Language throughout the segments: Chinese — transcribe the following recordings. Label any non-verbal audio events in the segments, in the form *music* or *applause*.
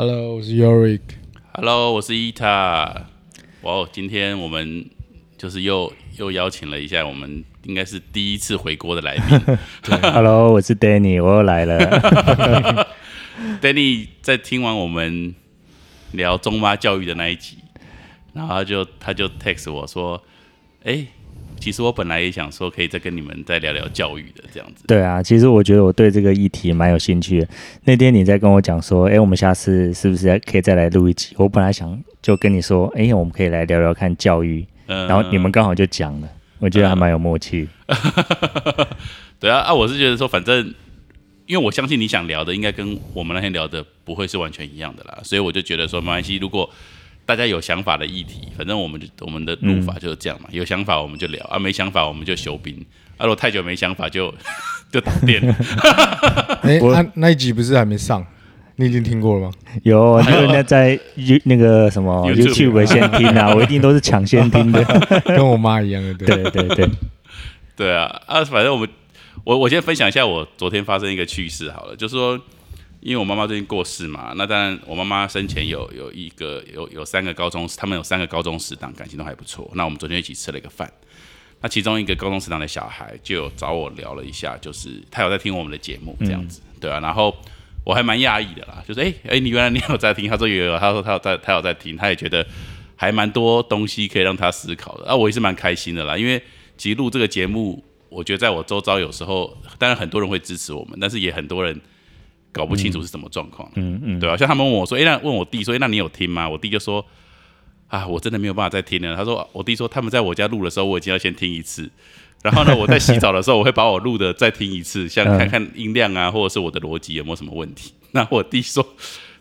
Hello，我是 Yorick。Hello，我是伊塔。哇哦，今天我们就是又又邀请了一下我们应该是第一次回国的来宾 *laughs* Hello，我是 Danny，我又来了。*laughs* Danny。在听完我们聊中妈教育的那一集，然后他就他就 text 我说：“哎、其实我本来也想说可以再跟你们再聊聊教育的这样子。对啊，其实我觉得我对这个议题蛮有兴趣的。那天你在跟我讲说，哎，我们下次是不是可以再来录一集？我本来想就跟你说，哎，我们可以来聊聊看教育，嗯然后你们刚好就讲了，我觉得还蛮有默契。*laughs* 对啊啊，我是觉得说，反正因为我相信你想聊的，应该跟我们那天聊的不会是完全一样的啦，所以我就觉得说没关系。如果大家有想法的议题，反正我们就我们的录法就是这样嘛，有想法我们就聊啊，没想法我们就休兵啊，如果太久没想法就 *laughs* 就打电。*laughs* 哎、我那那一集不是还没上？你已经听过了吗？有那人家在 You 那个什么 YouTube 先听啊，*laughs* 我一定都是抢先听的。跟我妈一样的，对。对对对，对啊，啊，反正我们我我先分享一下我昨天发生一个趣事好了，就是说，因为我妈妈最近过世嘛，那当然我妈妈生前有有一个有有三个高中，他们有三个高中死党，感情都还不错。那我们昨天一起吃了一个饭，那其中一个高中死党的小孩就有找我聊了一下，就是他有在听我们的节目这样子，对啊，然后。我还蛮讶异的啦，就是哎哎、诶你原来你有在听？他说有有，他说他有在他有在听，他也觉得还蛮多东西可以让他思考的啊，我也是蛮开心的啦，因为其实录这个节目，我觉得在我周遭有时候，当然很多人会支持我们，但是也很多人搞不清楚是什么状况，嗯嗯，对吧、像他们问我说，哎、那问我弟说，哎、那你有听吗？我弟就说，啊，我真的没有办法再听了。他说，我弟说他们在我家录的时候，我已经要先听一次。*laughs* 然后呢，我在洗澡的时候，我会把我录的再听一次，像看看音量啊，或者是我的逻辑有没有什么问题。那我弟说，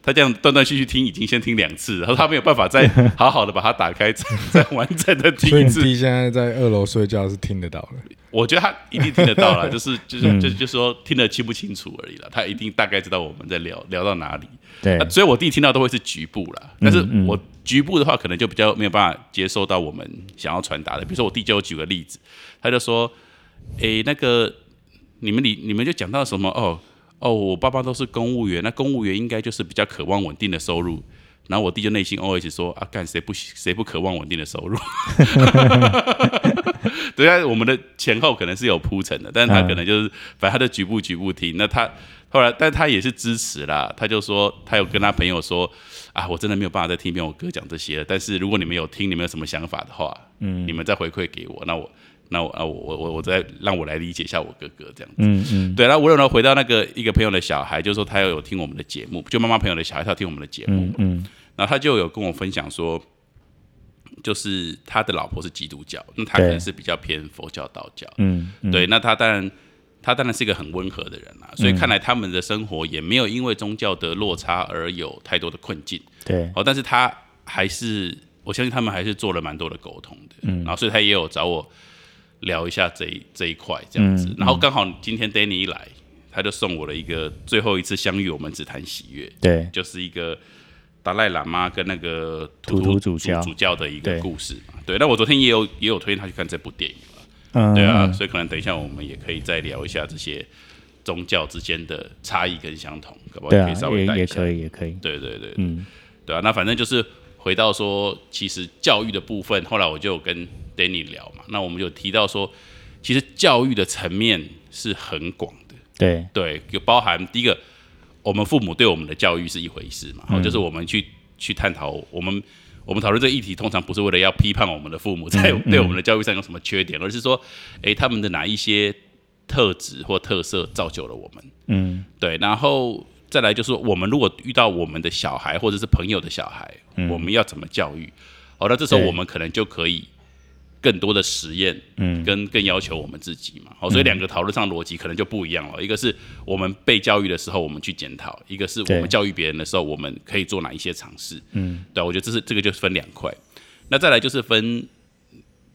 他这样断断续续听，已经先听两次然后他没有办法再 *laughs* 好好的把它打开，再 *laughs* 再完整的听一次。所以你弟现在在二楼睡觉是听得到的。我觉得他一定听得到了，*laughs* 就是就是就就说听得清不清楚而已了。他一定大概知道我们在聊聊到哪里。对啊，所以我弟听到都会是局部啦，但是我局部的话，可能就比较没有办法接受到我们想要传达的。比如说我弟就有举个例子，他就说：“诶，那个你们你你们就讲到什么哦哦，我爸爸都是公务员，那公务员应该就是比较渴望稳定的收入。”然后我弟就内心 OS 说：“啊，干谁不谁不渴望稳定的收入？” *laughs* 对啊，我们的前后可能是有铺陈的，但是他可能就是，反正他就局部局部听。那他后来，但他也是支持啦，他就说他有跟他朋友说啊，我真的没有办法再听一遍我哥讲这些了。但是如果你们有听，你们有什么想法的话，嗯，你们再回馈给我，那我那我啊我我我我再让我来理解一下我哥哥这样子。嗯嗯，对，然后无论如何回到那个一个朋友的小孩，就说他有听我们的节目，就妈妈朋友的小孩，他有听我们的节目，嗯然后他就有跟我分享说，就是他的老婆是基督教，那他可能是比较偏佛教、道教，嗯嗯，对，那他当然，他当然是一个很温和的人啦，所以看来他们的生活也没有因为宗教的落差而有太多的困境。对，哦，但是他还是，我相信他们还是做了蛮多的沟通的，嗯，然后所以他也有找我聊一下这一这一块这样子，然后刚好今天 Danny 一来，他就送我了一个最后一次相遇，我们只谈喜悦，对，就是一个达赖喇嘛跟那个图图主教主教的一个故事嘛，对，那我昨天也有也有推荐他去看这部电影。嗯，对啊，嗯所以可能等一下我们也可以再聊一下这些宗教之间的差异跟相同，可不可以？啊稍，微也带一下。也可以，也可以。对对对，嗯，对啊，那反正就是回到说，其实教育的部分，后来我就跟 Danny 聊嘛，那我们就提到说，其实教育的层面是很广的，对，对，就包含第一个，我们父母对我们的教育是一回事嘛，哦，就是我们去去探讨我们。我们讨论这个议题，通常不是为了要批判我们的父母在对我们的教育上有什么缺点，而是说，诶，他们的哪一些特质或特色造就了我们。嗯对，然后再来就是我们如果遇到我们的小孩或者是朋友的小孩，我们要怎么教育？好，那这时候我们可能就可以更多的实验，嗯，跟更要求我们自己嘛。好，所以两个讨论上逻辑可能就不一样了。一个是我们被教育的时候，我们去检讨；一个是我们教育别人的时候，我们可以做哪一些尝试。嗯，对，我觉得这是这个就是分两块。那再来就是分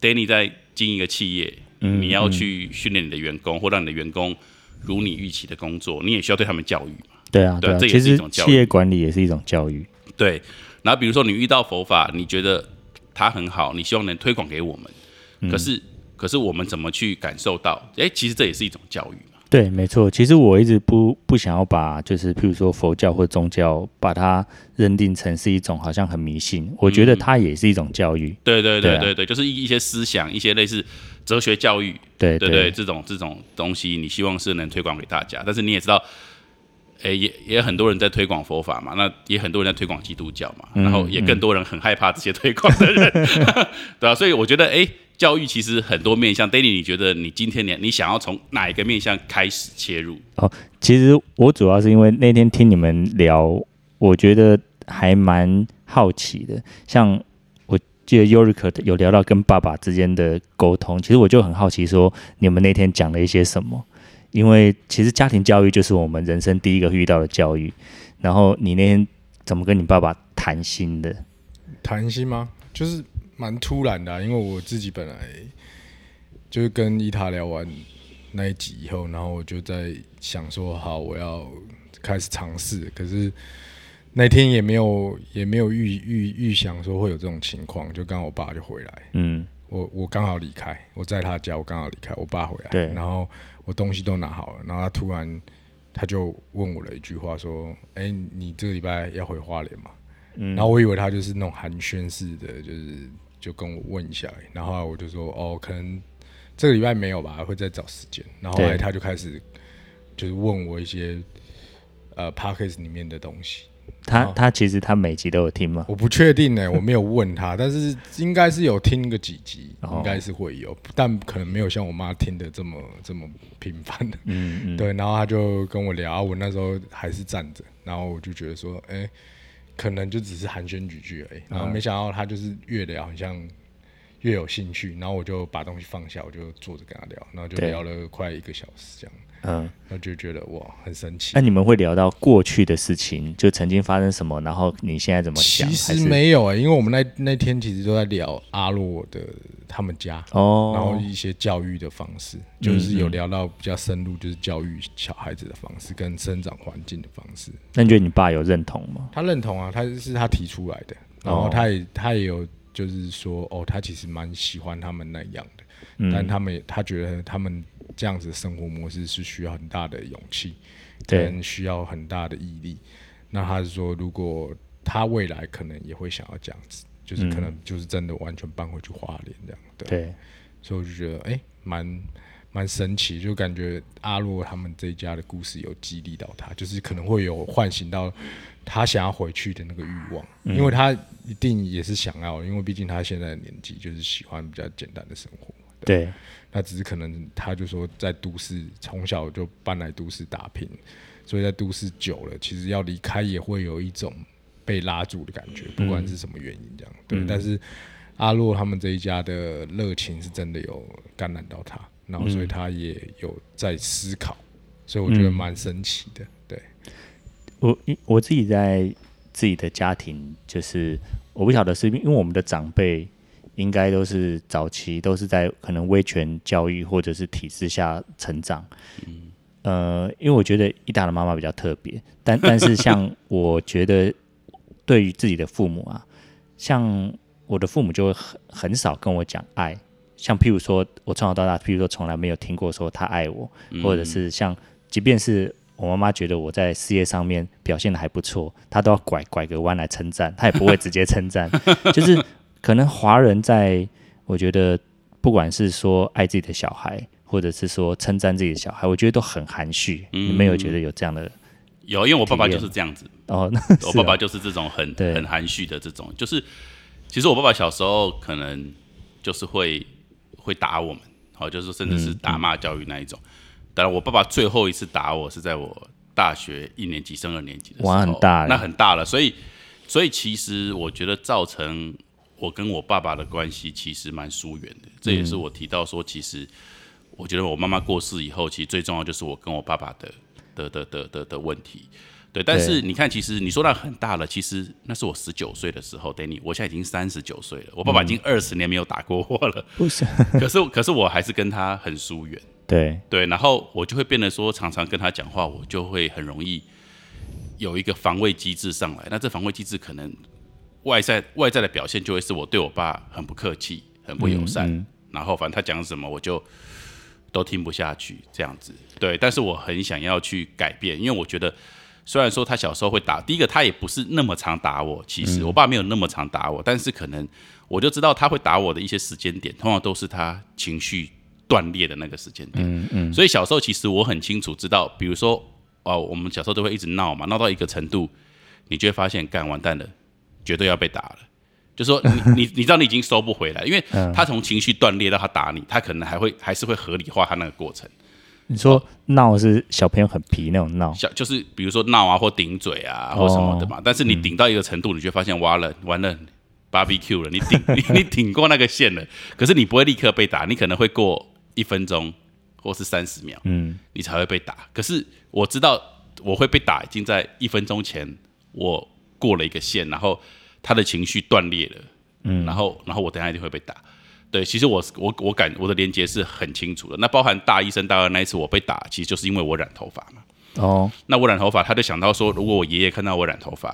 Danny 在经营一个企业，嗯你要去训练你的员工，或让你的员工如你预期的工作，你也需要对他们教育嘛。对啊，对啊，对这也是一种教育企业管理也是一种教育。对，然后比如说你遇到佛法，你觉得它很好，你希望能推广给我们，可是可是我们怎么去感受到？哎，其实这也是一种教育嘛。对，没错。其实我一直不不想要把，就是譬如说佛教或宗教，把它认定成是一种好像很迷信。我觉得它也是一种教育。对对对对对，就是一一些思想，一些类似哲学教育，对对对，这种这种东西，你希望是能推广给大家，但是你也知道，诶、也也很多人在推广佛法嘛，那也很多人在推广基督教嘛，然后也更多人很害怕这些推广的人，*laughs* 对啊，所以我觉得，诶、教育其实很多面向。Danny，你觉得你今天你你想要从哪一个面向开始切入？哦其实我主要是因为那天听你们聊，我觉得还蛮好奇的。像我记得 Yurika 有聊到跟爸爸之间的沟通，其实我就很好奇，说你们那天讲了一些什么？因为其实家庭教育就是我们人生第一个遇到的教育。然后你那天怎么跟你爸爸谈心的？谈心吗？就是蛮突然的啊、因为我自己本来就是跟伊塔聊完那一集以后，然后我就在想说，好，我要开始尝试。可是那天也没有也没有预预预想说会有这种情况，就刚好我爸就回来，嗯，我我刚好离开，我在他家，我刚好离开，我爸回来，对然后我东西都拿好了，然后他突然他就问我了一句话，说：“哎、你这个礼拜要回花莲吗？”嗯然后我以为他就是那种寒暄式的，就是就跟我问一下然后我就说：“哦，可能这个礼拜没有吧，会再找时间。”然后后来他就开始就是问我一些呃 p a c k a g e 里面的东西，他哦。他其实他每集都有听吗？我不确定呢、我没有问他，*laughs* 但是应该是有听个几集，哦。应该是会有，但可能没有像我妈听的这么这么频繁。的。嗯嗯，对，然后他就跟我聊，啊我那时候还是站着，然后我就觉得说，哎、可能就只是寒暄几句而已，然后没想到他就是越聊好像越有兴趣，然后我就把东西放下，我就坐着跟他聊，然后就聊了快一个小时这样，嗯。那就觉得哇，很神奇那。你们会聊到过去的事情，就曾经发生什么，然后你现在怎么想？其实没有哎、因为我们那那天其实都在聊阿洛的他们家，哦，然后一些教育的方式，就是有聊到比较深入，就是教育小孩子的方式跟生长环境的方式。那你觉得你爸有认同吗？他认同啊，他是他提出来的，然后哦他也他也有就是说，哦，他其实蛮喜欢他们那样的，嗯，但他们也他觉得他们这样子的生活模式是需要很大的勇气，对跟需要很大的毅力。那他是说，如果他未来可能也会想要这样子，就是可能就是真的完全搬回去花莲这样，对。对，所以我就觉得，哎、蛮蛮神奇，就感觉阿洛他们这一家的故事有激励到他，就是可能会有唤醒到他想要回去的那个欲望，嗯因为他一定也是想要，因为毕竟他现在的年纪就是喜欢比较简单的生活。对，那只是可能他就说在都市从小就搬来都市打拼，所以在都市久了，其实要离开也会有一种被拉住的感觉，不管是什么原因这样。对，嗯但是阿洛他们这一家的热情是真的有感染到他，然后所以他也有在思考，所以我觉得嗯蛮神奇的。对，我我自己在自己的家庭，就是我不晓得是因为我们的长辈应该都是早期都是在可能威权教育或者是体制下成长。呃，因为我觉得一达的妈妈比较特别，但但是像 *laughs* 我觉得对于自己的父母啊，像我的父母就会很很少跟我讲爱，像譬如说我从小到大，譬如说从来没有听过说他爱我，或者是像即便是我妈妈觉得我在事业上面表现的还不错，她都要拐拐个弯来称赞，她也不会直接称赞，*laughs* 就是可能华人在我觉得不管是说爱自己的小孩，或者是说称赞自己的小孩，我觉得都很含蓄。你没有觉得有这样的有，因为我爸爸就是这样子，哦？那我爸爸就是这种很 *laughs* 对很含蓄的这种，就是其实我爸爸小时候可能就是会会打我们，好，就是甚至嗯是打骂教育那一种。当然，我爸爸最后一次打我是在我大学一年级升二年级的时候，哇很大欸那很大了。所以，所以其实我觉得造成我跟我爸爸的关系其实蛮疏远的。这也是我提到说，其实我觉得我妈妈过世以后，其实最重要就是我跟我爸爸的的的的的的问题。对，但是你看，其实你说那很大了，其实那是我十九岁的时候，Danny，我现在已经三十九岁了，我爸爸已经二十年没有打过我了，不是。可是可是我还是跟他很疏远，对。对，然后我就会变得说，常常跟他讲话，我就会很容易有一个防卫机制上来，那这防卫机制可能外在外在的表现就会是我对我爸很不客气，很不友善，嗯然后反正他讲什么我就都听不下去这样子。对，但是我很想要去改变，因为我觉得虽然说他小时候会打，第一个他也不是那么常打我，其实我爸没有那么常打我，但是可能我就知道他会打我的一些时间点，通常都是他情绪断裂的那个时间点。嗯嗯，所以小时候其实我很清楚知道，比如说哦，我们小时候都会一直闹嘛，闹到一个程度，你就会发现干完蛋了，绝对要被打了。就说你 *laughs* 你你知道你已经收不回来，因为他从情绪断裂到他打你，他可能还会还是会合理化他那个过程。你说闹是小朋友很皮那种闹，小就是比如说闹啊或顶嘴啊或什么的嘛，但是你顶到一个程度，你就发现哇了完了 barbecue 了，你顶 *laughs* 你你顶过那个线了，可是你不会立刻被打，你可能会过一分钟或是三十秒，嗯。你才会被打。可是我知道我会被打，已经在一分钟前我过了一个线，然后他的情绪断裂了，嗯，然后然后我等一下一定会被打。对，其实我我我感我的连接是很清楚的。那包含大一升大二那一次我被打，其实就是因为我染头发嘛。哦，那我染头发，他就想到说，如果我爷爷看到我染头发，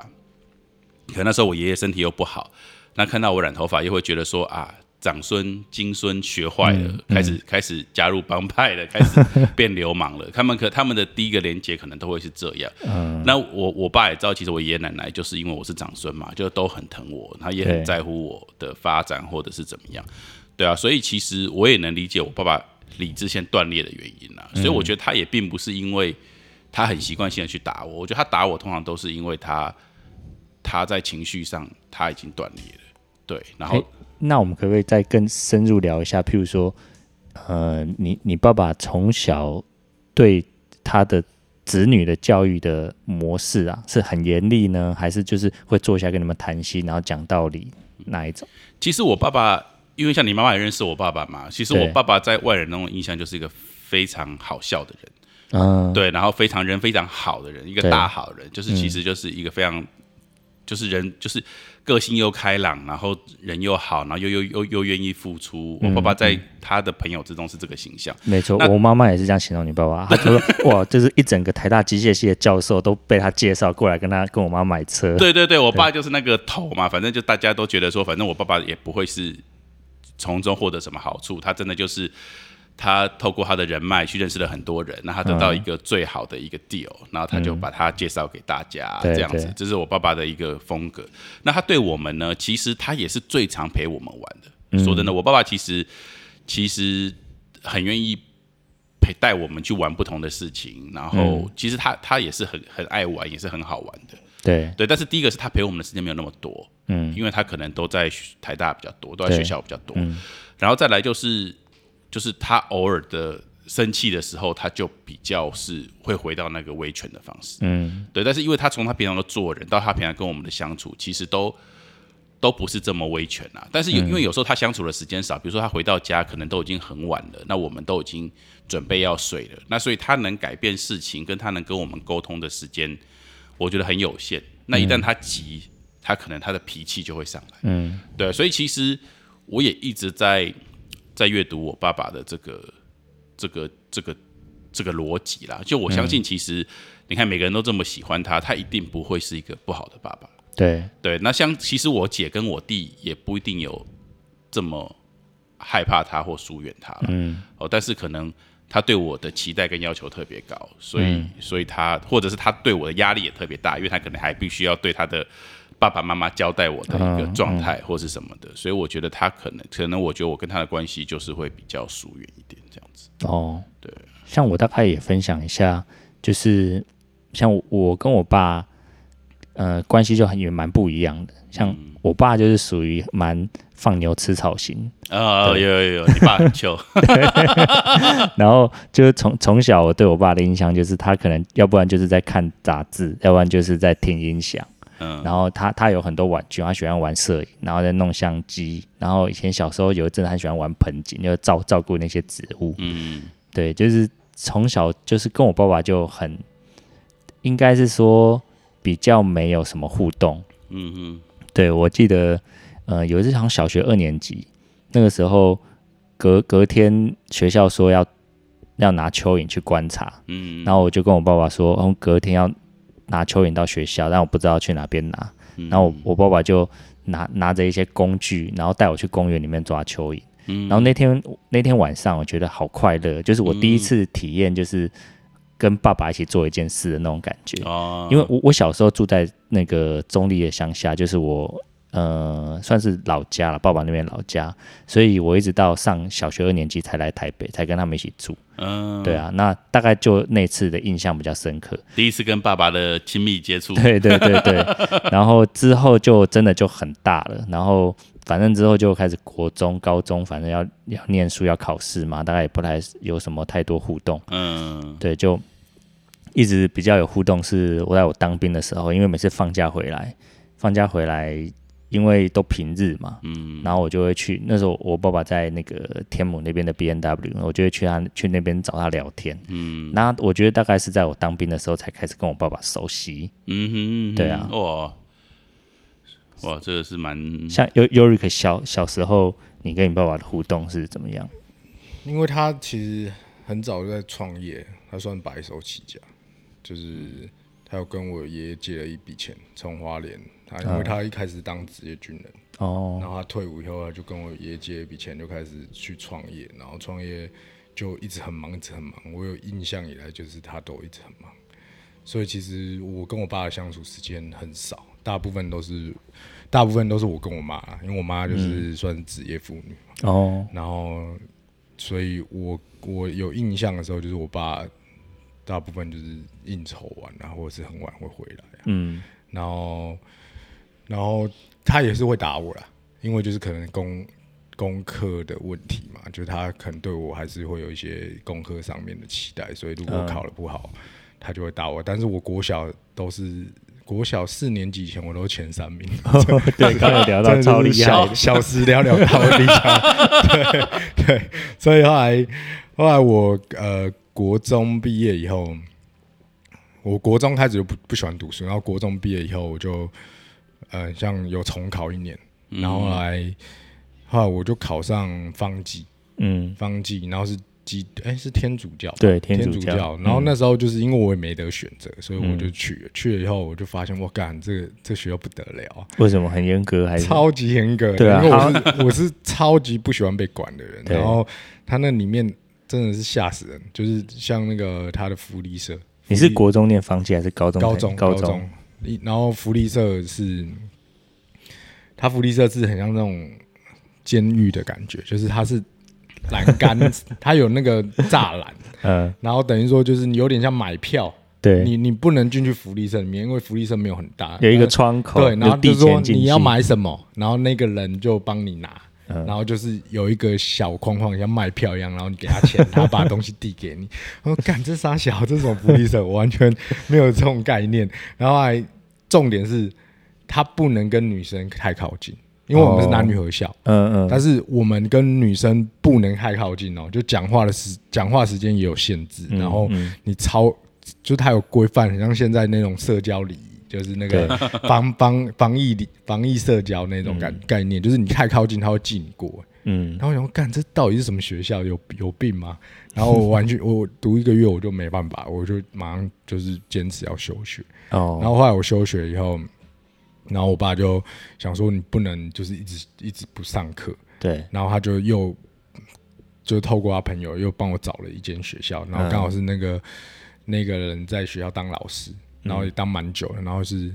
可能那时候我爷爷身体又不好，那看到我染头发，又会觉得说啊，长孙金孙学坏了，开始开始加入帮派了，*laughs* 开始变流氓了。他们可他们的第一个连接可能都会是这样。嗯那我我爸也知道，其实我爷爷奶奶就是因为我是长孙嘛，就都很疼我，他也很在乎我的发展或者是怎么样。对啊，所以其实我也能理解我爸爸理智线断裂的原因啦。所以我觉得他也并不是因为他很习惯性的去打我，我觉得他打我通常都是因为他他在情绪上他已经断裂了。对，然后诶那我们可不可以再更深入聊一下？譬如说，呃，你你爸爸从小对他的子女的教育的模式啊，是很严厉呢，还是就是会坐下跟你们谈心，然后讲道理那一种？其实我爸爸，因为像你妈妈也认识我爸爸嘛，其实我爸爸在外人那种印象就是一个非常好笑的人。嗯，对，然后非常人非常好的人，一个大好人，就是其实就是一个非常，就是人就是个性又开朗，然后人又好，然后又又又又愿意付出。我爸爸在他的朋友之中是这个形象。没错，那我妈妈也是这样形容你爸爸。她说：*laughs* “哇，就是一整个台大机械系的教授都被他介绍过来跟他跟我妈买车。”对对对，我爸就是那个头嘛，反正就大家都觉得说，反正我爸爸也不会是从中获得什么好处，他真的就是。他透过他的人脉去认识了很多人，那他得到一个最好的一个 deal，、然后他就把他介绍给大家，对这样子，这是我爸爸的一个风格。那他对我们呢，其实他也是最常陪我们玩的。说真的，我爸爸其实其实很愿意陪带我们去玩不同的事情，然后其实他他也是很很爱玩，也是很好玩的。对，对，但是第一个是他陪我们的时间没有那么多，嗯，因为他可能都在台大比较多，都在学校比较多。嗯。然后再来就是，就是他偶尔的生气的时候，他就比较是会回到那个威权的方式。嗯，对，但是因为他从他平常的做人到他平常跟我们的相处，其实都都不是这么威权啊。但是有、因为有时候他相处的时间少，比如说他回到家可能都已经很晚了，那我们都已经准备要睡了，那所以他能改变事情，跟他能跟我们沟通的时间，我觉得很有限。那一旦他急，他可能他的脾气就会上来。嗯，对，所以其实我也一直在在阅读我爸爸的这个这个这个这个逻辑啦。就我相信，其实、你看每个人都这么喜欢他，他一定不会是一个不好的爸爸。对，对，那像其实我姐跟我弟也不一定有这么害怕他或疏远他了。嗯，哦，但是可能他对我的期待跟要求特别高，所以、所以他或者是他对我的压力也特别大，因为他可能还必须要对他的爸爸妈妈交代我的一个状态或是什么的，所以我觉得他可能可能我觉得我跟他的关系就是会比较疏远一点这样子。哦，对，像我大概也分享一下，就是像我我跟我爸，呃，关系就很也蛮不一样的。像我爸就是属于蛮放牛吃草型，啊、有有有，你爸很糗，*laughs* 然后就是从从小我对我爸的印象就是他可能要不然就是在看杂志，要不然就是在听音响。嗯然后他他有很多玩具，他喜欢玩摄影，然后在弄相机。然后以前小时候有一阵很喜欢玩盆景，就照照顾那些植物。嗯对，就是从小就是跟我爸爸就很，应该是说比较没有什么互动。嗯嗯对我记得，呃，有一次好像小学二年级那个时候，隔隔天学校说要要拿蚯蚓去观察，嗯，然后我就跟我爸爸说，哦，隔天要拿蚯蚓到学校，但我不知道去哪边拿。嗯然后我我爸爸就拿拿着一些工具，然后带我去公园里面抓蚯蚓。然后那天那天晚上，我觉得好快乐，就是我第一次体验，就是跟爸爸一起做一件事的那种感觉。哦，因为我我小时候住在那个中立的乡下，就是我呃算是老家了，爸爸那边老家，所以我一直到上小学二年级才来台北，才跟他们一起住。嗯，对啊，那大概就那次的印象比较深刻。第一次跟爸爸的亲密接触，对对对对，*laughs* 然后之后就真的就很大了，然后反正之后就开始国中、高中，反正要要念书、要考试嘛，大概也不太有什么太多互动。嗯，对，就一直比较有互动，是我在我当兵的时候，因为每次放假回来，放假回来，因为都平日嘛，嗯，然后我就会去，那时候我爸爸在那个天母那边的 B N W，我就会去他去那边找他聊天，嗯，那我觉得大概是在我当兵的时候才开始跟我爸爸熟悉，嗯哼，对啊。哇，哇，这个是蛮像尤尤瑞克小小时候，你跟你爸爸的互动是怎么样？因为他其实很早就在创业，他算白手起家，就是他有跟我爷爷借了一笔钱，从花莲，他因为他一开始当职业军人，哦，然后他退伍以后，他就跟我爷爷借一笔钱，就开始去创业，然后创业就一直很忙，一直很忙。我有印象以来，就是他都一直很忙，所以其实我跟我爸的相处时间很少，大部分都是大部分都是我跟我妈，因为我妈就是算是职业妇女嘛，哦，然后所以我我有印象的时候，就是我爸大部分就是应酬完啊，或者是很晚会回来啊、嗯，然后，然后他也是会打我啦，因为就是可能功功课的问题嘛，就是他可能对我还是会有一些功课上面的期待，所以如果考的不好，他就会打我。但是我国小都是国小四年级以前我都前三名，*laughs* 对，刚才聊到超厉害，小时聊聊到厉害，对对，所以后来后来我呃国中毕业以后，我国中开始就不不喜欢读书，然后国中毕业以后我就呃像有重考一年，然后后来后来我就考上方济嗯，方济，然后是基哎是天主教吧对，天主教，教，然后嗯那时候就是因为我也没得选择，所以我就嗯去了。去了以后，我就发现我干这个这学校不得了，为什么很严格还是？超级严格的，对啊。因为我是 *laughs* 我是超级不喜欢被管的人，对。然后他那里面真的是吓死人，就是像那个他的福利社，你是国中念方剂还是高中才？高中高中，一然后福利社是，它福利社是很像那种监狱的感觉，就是它是栏杆，它有那个栅栏，*laughs* 嗯，然后等于说就是你有点像买票，对，你你不能进去福利社里面，因为福利社没有很大，有一个呃窗口，对，然后递就说你要，买什么，然后那个人就帮你拿，嗯然后就是有一个小框框像卖票一样，然后你给他钱，他把东西递给你。*laughs* 我说干这傻小，这种福利社我完全没有这种概念。然后还重点是，他不能跟女生太靠近，因为我们是男女合校，嗯嗯，但是我们跟女生不能太靠近哦，就讲话的时讲话时间也有限制，嗯然后嗯你超就是它有规范，很像现在那种社交礼仪，就是那个 *laughs* 防防防疫礼防疫社交那种感概念，就是你太靠近，他会记你过。嗯然后我想说，干这到底是什么学校？有有病吗？然后我完全 *laughs* 我读一个月我就没办法，我就马上就是坚持要休学。哦，然后后来我休学以后，然后我爸就想说，你不能就是一直一直不上课，对，然后他就又就透过他朋友又帮我找了一间学校，然后刚好是那个、那个人在学校当老师，然后也当蛮久了，然后是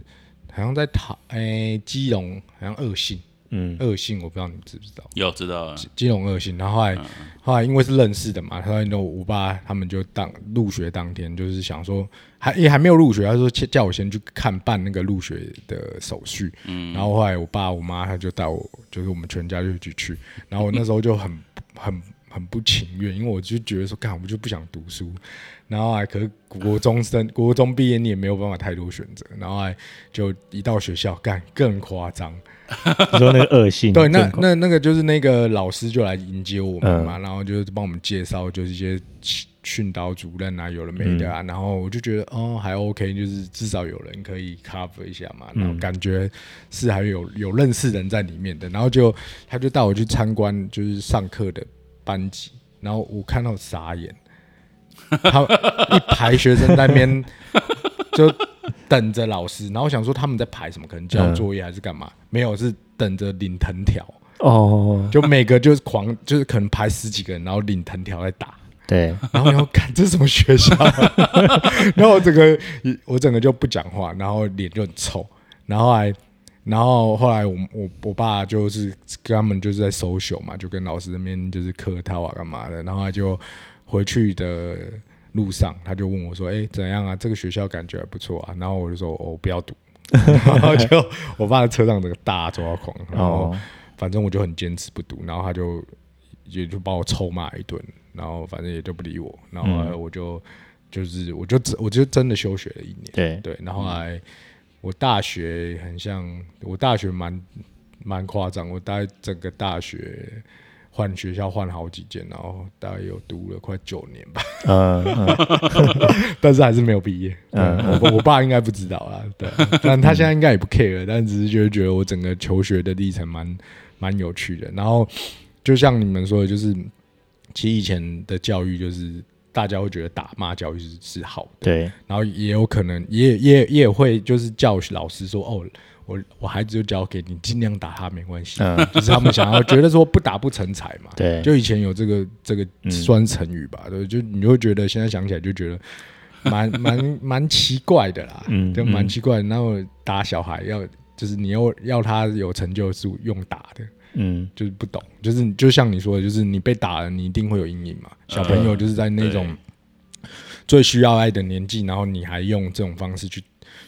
好像在桃诶、基隆，好像恶性嗯。二信，我不知道你们知不知道。有知道了，基隆恶性，然后后来、后来因为是认识的嘛，后来那我爸他们就当入学当天就是想说还也还没有入学，他说叫叫我先去看办那个入学的手续，嗯，然后后来我爸我妈他就带我，就是我们全家就一起去，然后我那时候就很很很不情愿，因为我就觉得说干我就不想读书，然后还可是国中生国中毕业你也没有办法太多选择，然后还就一到学校干更夸张。*laughs* 你说那个恶性，对，那那那个就是那个老师就来迎接我们嗯嘛，然后就是帮我们介绍，就是一些训训导主任啊，有了没的啊，嗯然后我就觉得哦还 OK，就是至少有人可以 cover 一下嘛，然后嗯感觉是还有有认识人在里面的，然后就他就带我去参观就是上课的班级，然后我看到傻眼，他一排学生在那边 *laughs* 就等着老师，然后我想说他们在排什么，可能交作业还是干嘛？没有，是等着领藤条。哦，就每个就是狂，就是可能排十几个人，然后领藤条在打，对，然后然后看这是什么学校，*laughs* 然后我整个我整个就不讲话，然后脸就很臭，然后还然后后来我我我爸就是跟他们就是在搜秀嘛，就跟老师那边就是客套啊干嘛的，然后他就回去的路上他就问我说：“哎、怎样啊？这个学校感觉还不错啊。”然后我就说：“哦，不要读。” *laughs* 然后就我爸的车上整个大抓狂，然后哦，反正我就很坚持不读，然后他就也就把我臭骂一顿，然后反正也就不理我，然后我就、就是我就真我就真的休学了一年，对，对，然后后来我大学很像，我大学蛮蛮夸张，我大概整个大学换学校换好几间，然后大概有读了快九年吧，嗯嗯，*laughs* 但是还是没有毕业。嗯，嗯我我爸应该不知道啦，对，但他现在应该也不 care，但只是觉得觉得我整个求学的历程蛮蛮有趣的。然后就像你们说的，就是其实以前的教育就是大家会觉得打骂教育是是好的，对，然后也有可能也也也会就是教老师说哦。我我孩子就交给你，尽量打他没关系，嗯。就是他们想要觉得说不打不成才嘛，对，就以前有这个这个酸成语吧，对，就你会觉得现在想起来就觉得蛮 *laughs* 蛮蛮奇怪的啦，嗯就蛮嗯奇怪的。然后打小孩要就是你要要他有成就是用打的，嗯，就是不懂，就是就像你说的，就是你被打了，你一定会有阴影嘛。小朋友就是在那种最需要爱的年纪，然后你还用这种方式去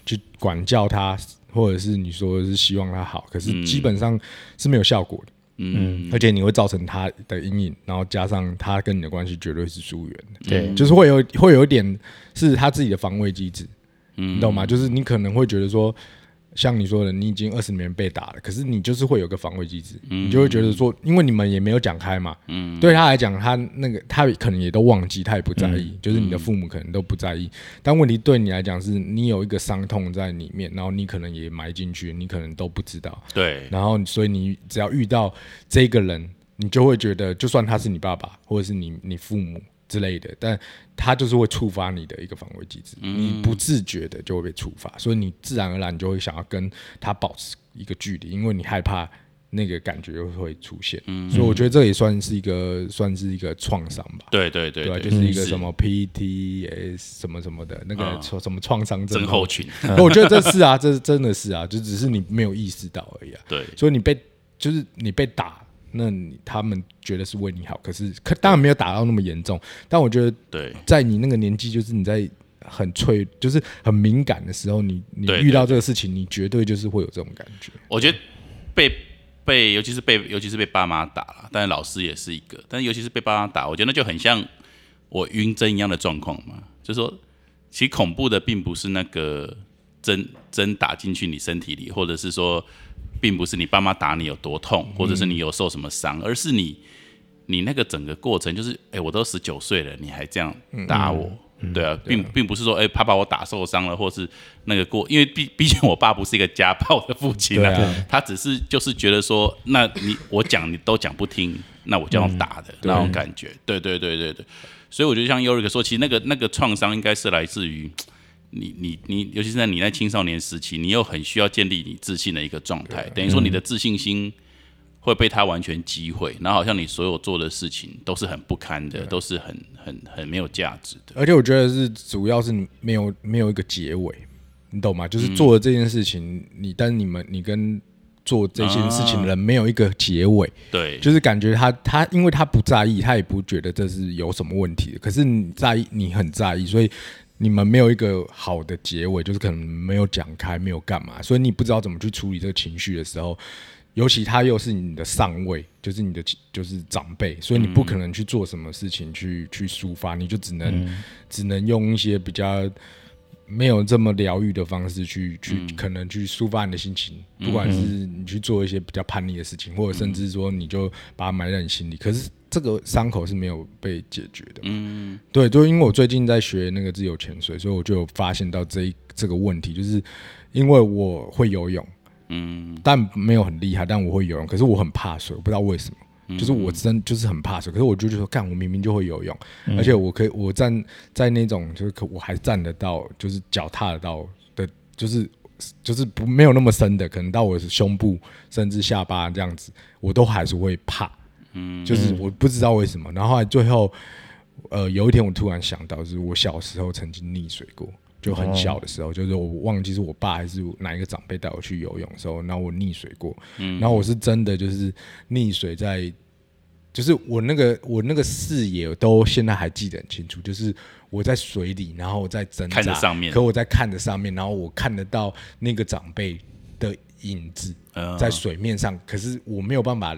去管教他，或者是你说的是希望他好，可是嗯。基本上是没有效果的。嗯，而且你会造成他的阴影，然后加上他跟你的关系绝对是疏远的，对，就是会有会有一点是他自己的防卫机制，嗯。你懂吗？就是你可能会觉得说，像你说的，你已经二十年被打了，可是你就是会有个防卫机制，你就会觉得说，因为你们也没有讲开嘛，嗯。对他来讲，他那个他可能也都忘记，他也不在意，嗯就是你的父母可能都不在意，但问题对你来讲是你有一个伤痛在里面，然后你可能也埋进去，你可能都不知道，对，然后所以你只要遇到这个人，你就会觉得，就算他是你爸爸或者是你你父母之类的，但它就是会触发你的一个防卫机制，你不自觉的就会被触发，所以你自然而然你就会想要跟他保持一个距离，因为你害怕那个感觉又会出现。所以我觉得这也算是一个算是一个创伤吧。对对对对。就是一个什么 PTS 什么什么的那个嗯。什么创伤症症候群，*laughs* 我觉得这是啊，这真的是啊，就只是你没有意识到而已啊。对，所以你被就是你被打，那你他们觉得是为你好，可是可当然没有打到那么严重，但我觉得对，在你那个年纪，就是你在很脆，就是很敏感的时候，你你遇到这个事情，你绝对就是会有这种感觉。我觉得被被，尤其是被，尤其是被爸妈打了，但是老师也是一个，但是尤其是被爸妈打，我觉得那就很像我晕针一样的状况嘛。就是说，其实恐怖的并不是那个针针打进去你身体里，或者是说，并不是你爸妈打你有多痛，或者是你有受什么伤，而是你你那个整个过程，就是哎、我都十九岁了，你还这样打我。对啊，并并不是说，哎、怕把我打受伤了，或是那个过，因为毕毕竟我爸不是一个家暴的父亲啊，啊。他只是就是觉得说，那你我讲你都讲不听，那我就要打的、那种感觉。对对对对对，所以我觉得像优瑞克说，其实那个那个创伤应该是来自于你你你，尤其是在你在青少年时期，你又很需要建立你自信的一个状态，等于说你的自信心。会被他完全击毁，然后好像你所有做的事情都是很不堪的，都是很很很没有价值的。而且我觉得是主要是没有没有一个结尾，你懂吗？就是做了这件事情，你但是你们你跟做这件事情的人没有一个结尾，对，就是感觉他他因为他不在意，他也不觉得这是有什么问题的。可是你在意，你很在意，所以你们没有一个好的结尾，就是可能没有讲开，没有干嘛，所以你不知道怎么去处理这个情绪的时候。尤其他又是你的上位，就是你的就是长辈，所以你不可能去做什么事情去去抒发，你就只能、只能用一些比较没有这么疗愈的方式去去、可能去抒发你的心情，不管是你去做一些比较叛逆的事情，或者甚至说你就把它埋在你心里，可是这个伤口是没有被解决的。嗯，对，就因为我最近在学那个自由潜水，所以我就有发现到这一这个问题，就是因为我会游泳。嗯，但没有很厉害，但我会游泳，可是我很怕水，我不知道为什么，就是我真就是很怕水，可是我就觉得，干，我明明就会游泳，而且我可以，我站在那种就是可我还站得到，就是脚踏得到的，就是就是不没有那么深的，可能到我的胸部甚至下巴这样子，我都还是会怕。嗯，就是我不知道为什么。然后后来最后，呃，有一天我突然想到，就是我小时候曾经溺水过，就很小的时候，就是我忘记是我爸还是哪一个长辈带我去游泳的时候，然后我溺水过。嗯，然后我是真的就是溺水在。就是我那个我那个视野都现在还记得很清楚，就是我在水里，然后我在挣扎，上面，可我在看着上面，然后我看得到那个长辈的影子在水面上，可是我没有办法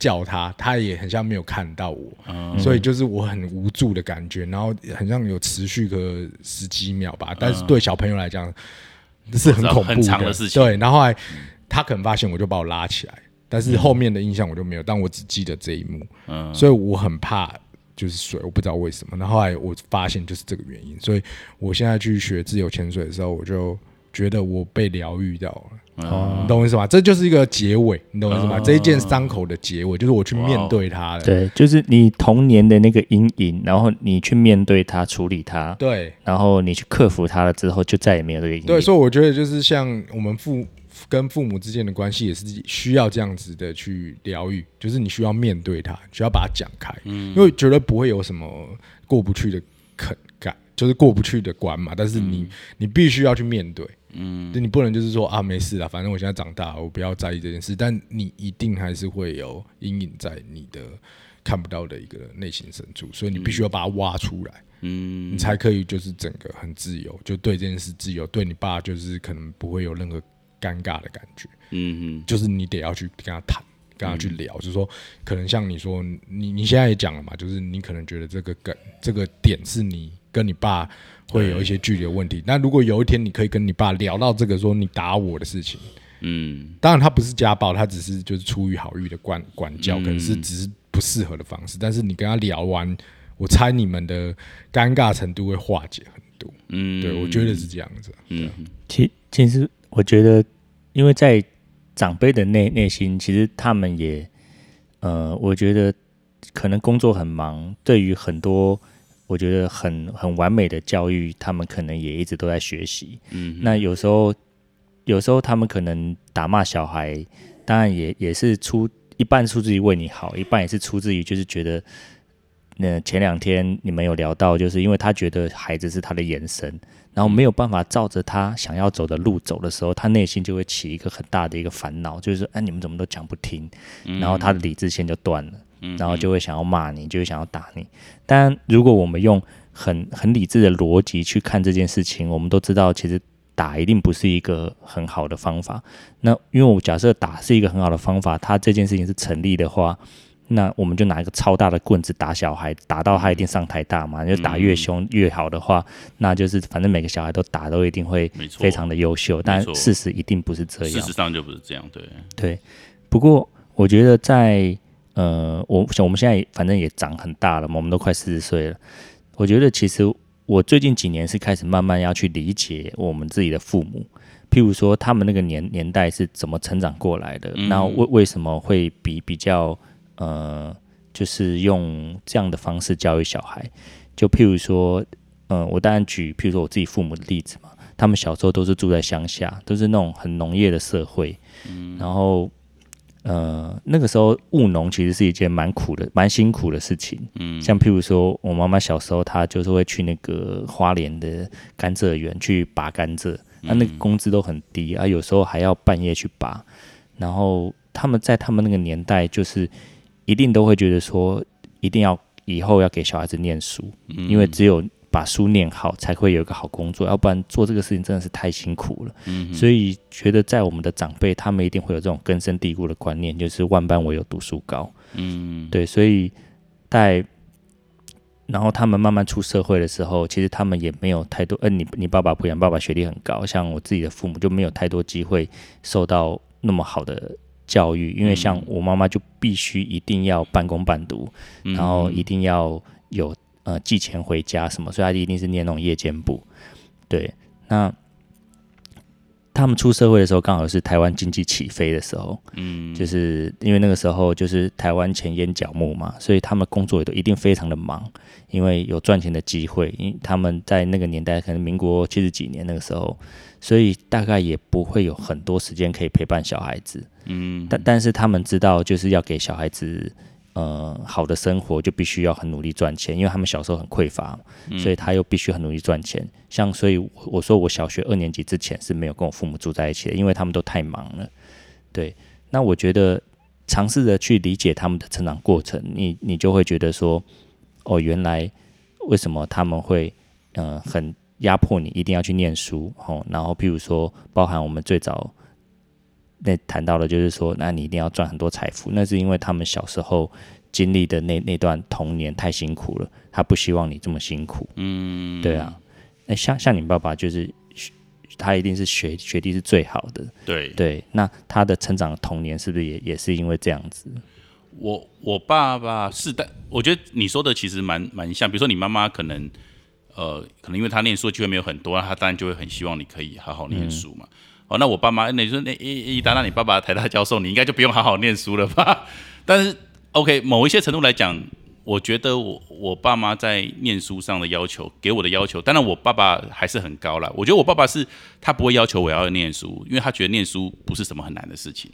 叫他，他也很像没有看到我，所以就是我很无助的感觉，然后很像有持续个十几秒吧，但是对小朋友来讲是很恐怖的。事情，对，然后来他可能发现我就把我拉起来。但是后面的印象我就没有，但我只记得这一幕，嗯，所以我很怕就是水，我不知道为什么。然后后来我发现就是这个原因，所以我现在去学自由潜水的时候，我就觉得我被疗愈到了，哦，你懂我意思吗？这就是一个结尾，你懂我意思吗？这一件伤口的结尾，就是我去面对它了。对，就是你童年的那个阴影，然后你去面对它，处理它，对，然后你去克服它了之后，就再也没有这个阴影。对，所以我觉得就是像我们父。跟父母之间的关系也是需要这样子的去疗愈，就是你需要面对它，需要把它讲开，嗯，因为绝对不会有什么过不去的坎感，就是过不去的关嘛。但是你你必须要去面对，嗯，你不能就是说啊没事了，反正我现在长大，我不要在意这件事。但你一定还是会有阴影在你的看不到的一个内心深处，所以你必须要把它挖出来，嗯，你才可以就是整个很自由，就对这件事自由。对你爸就是可能不会有任何。尴尬的感觉，嗯嗯，就是你得要去跟他谈，跟他去聊，就是说，可能像你说，你你现在也讲了嘛，就是你可能觉得这个梗这个点是你跟你爸会有一些距离的问题。那如果有一天你可以跟你爸聊到这个，说你打我的事情，嗯，当然他不是家暴，他只是就是出于好意的管管教，可能是只是不适合的方式。但是你跟他聊完，我猜你们的尴尬程度会化解很多。嗯，对我觉得是这样子。嗯，其其实。我觉得，因为在长辈的内内心，其实他们也，呃，我觉得可能工作很忙，对于很多我觉得很很完美的教育，他们可能也一直都在学习。嗯，那有时候，有时候他们可能打骂小孩，当然也也是出一半出自于为你好，一半也是出自于就是觉得，那前两天你们有聊到，就是因为他觉得孩子是他的眼神。然后没有办法照着他想要走的路走的时候，他内心就会起一个很大的一个烦恼，就是说，哎，你们怎么都讲不听？然后他的理智线就断了，然后就会想要骂你，就会想要打你。但如果我们用很很理智的逻辑去看这件事情，我们都知道，其实打一定不是一个很好的方法。那因为我假设打是一个很好的方法，他这件事情是成立的话。那我们就拿一个超大的棍子打小孩，打到他一定上台大嘛？就打越凶越好的话，那就是反正每个小孩都打都一定会非常的优秀。但事实一定不是这样，事实上就不是这样。对对，不过我觉得在呃，我我们现在反正也长很大了嘛，我们都快四十岁了。我觉得其实我最近几年是开始慢慢要去理解我们自己的父母，譬如说他们那个年年代是怎么成长过来的，那为为什么会比比较。呃，就是用这样的方式教育小孩，就譬如说，嗯，我当然举譬如说我自己父母的例子嘛，他们小时候都是住在乡下，都是那种很农业的社会，嗯，然后，呃，那个时候务农其实是一件蛮苦的、蛮辛苦的事情，嗯，像譬如说我妈妈小时候，她就是会去那个花莲的甘蔗园去拔甘蔗，那那个工资都很低啊，有时候还要半夜去拔，然后他们在他们那个年代就是。一定都会觉得说，一定要以后要给小孩子念书，因为只有把书念好，才会有一个好工作，要不然做这个事情真的是太辛苦了。所以觉得在我们的长辈，他们一定会有这种根深蒂固的观念，就是万般唯有读书高。嗯，对，所以在然后他们慢慢出社会的时候，其实他们也没有太多。嗯，你你爸爸不一样，爸爸学历很高，像我自己的父母就没有太多机会受到那么好的。教育，因为像我妈妈就必须一定要半工半读，然后一定要有呃寄钱回家什么，所以他一定是念那种夜间部。对，那他们出社会的时候，刚好是台湾经济起飞的时候，嗯，就是因为那个时候就是台湾前烟角木嘛，所以他们工作也都一定非常的忙，因为有赚钱的机会，因为他们在那个年代可能民国七十几年那个时候，所以大概也不会有很多时间可以陪伴小孩子，嗯，但但是他们知道就是要给小孩子。呃，好的生活就必须要很努力赚钱，因为他们小时候很匮乏，所以他又必须很努力赚钱。像所以我说我小学二年级之前是没有跟我父母住在一起的，因为他们都太忙了。对，那我觉得尝试着去理解他们的成长过程，你你就会觉得说，哦，原来为什么他们会嗯很压迫你一定要去念书哦，然后譬如说包含我们最早。那谈到了，就是说，那你一定要赚很多财富，那是因为他们小时候经历的那那段童年太辛苦了，他不希望你这么辛苦。嗯，对啊。那像像你爸爸，就是他一定是学学历是最好的。对对，那他的成长童年是不是也也是因为这样子？我我爸爸是但，我觉得你说的其实蛮蛮像。比如说你妈妈可能呃，可能因为他念书的机会没有很多，他当然就会很希望你可以好好念书嘛。哦，那我爸妈，那你说那一一达，那你爸爸台大教授，你应该就不用好好念书了吧？但是，OK，某一些程度来讲，我觉得我我爸妈在念书上的要求，给我的要求，当然我爸爸还是很高了。我觉得我爸爸是他不会要求我要念书，因为他觉得念书不是什么很难的事情。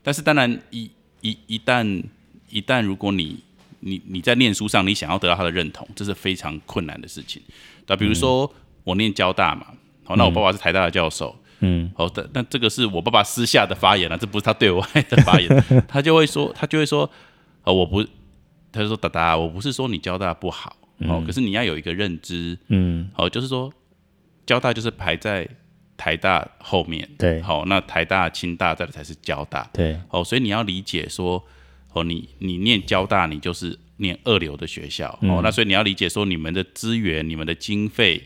但是，当然一一一旦一旦如果你你你在念书上，你想要得到他的认同，这是非常困难的事情。那比如说我念交大嘛，好，那我爸爸是台大的教授。嗯，好的，那这个是我爸爸私下的发言了，这不是他对外的发言。*laughs* 他就会说，他就会说，呃，我不，他就说，达达，我不是说你交大不好，哦，可是你要有一个认知，嗯，好，就是说，交大就是排在台大后面，对，好，那台大、清大再才是交大，对，哦，所以你要理解说，哦，你你念交大，你就是念二流的学校，哦，那所以你要理解说，你们的资源、你们的经费。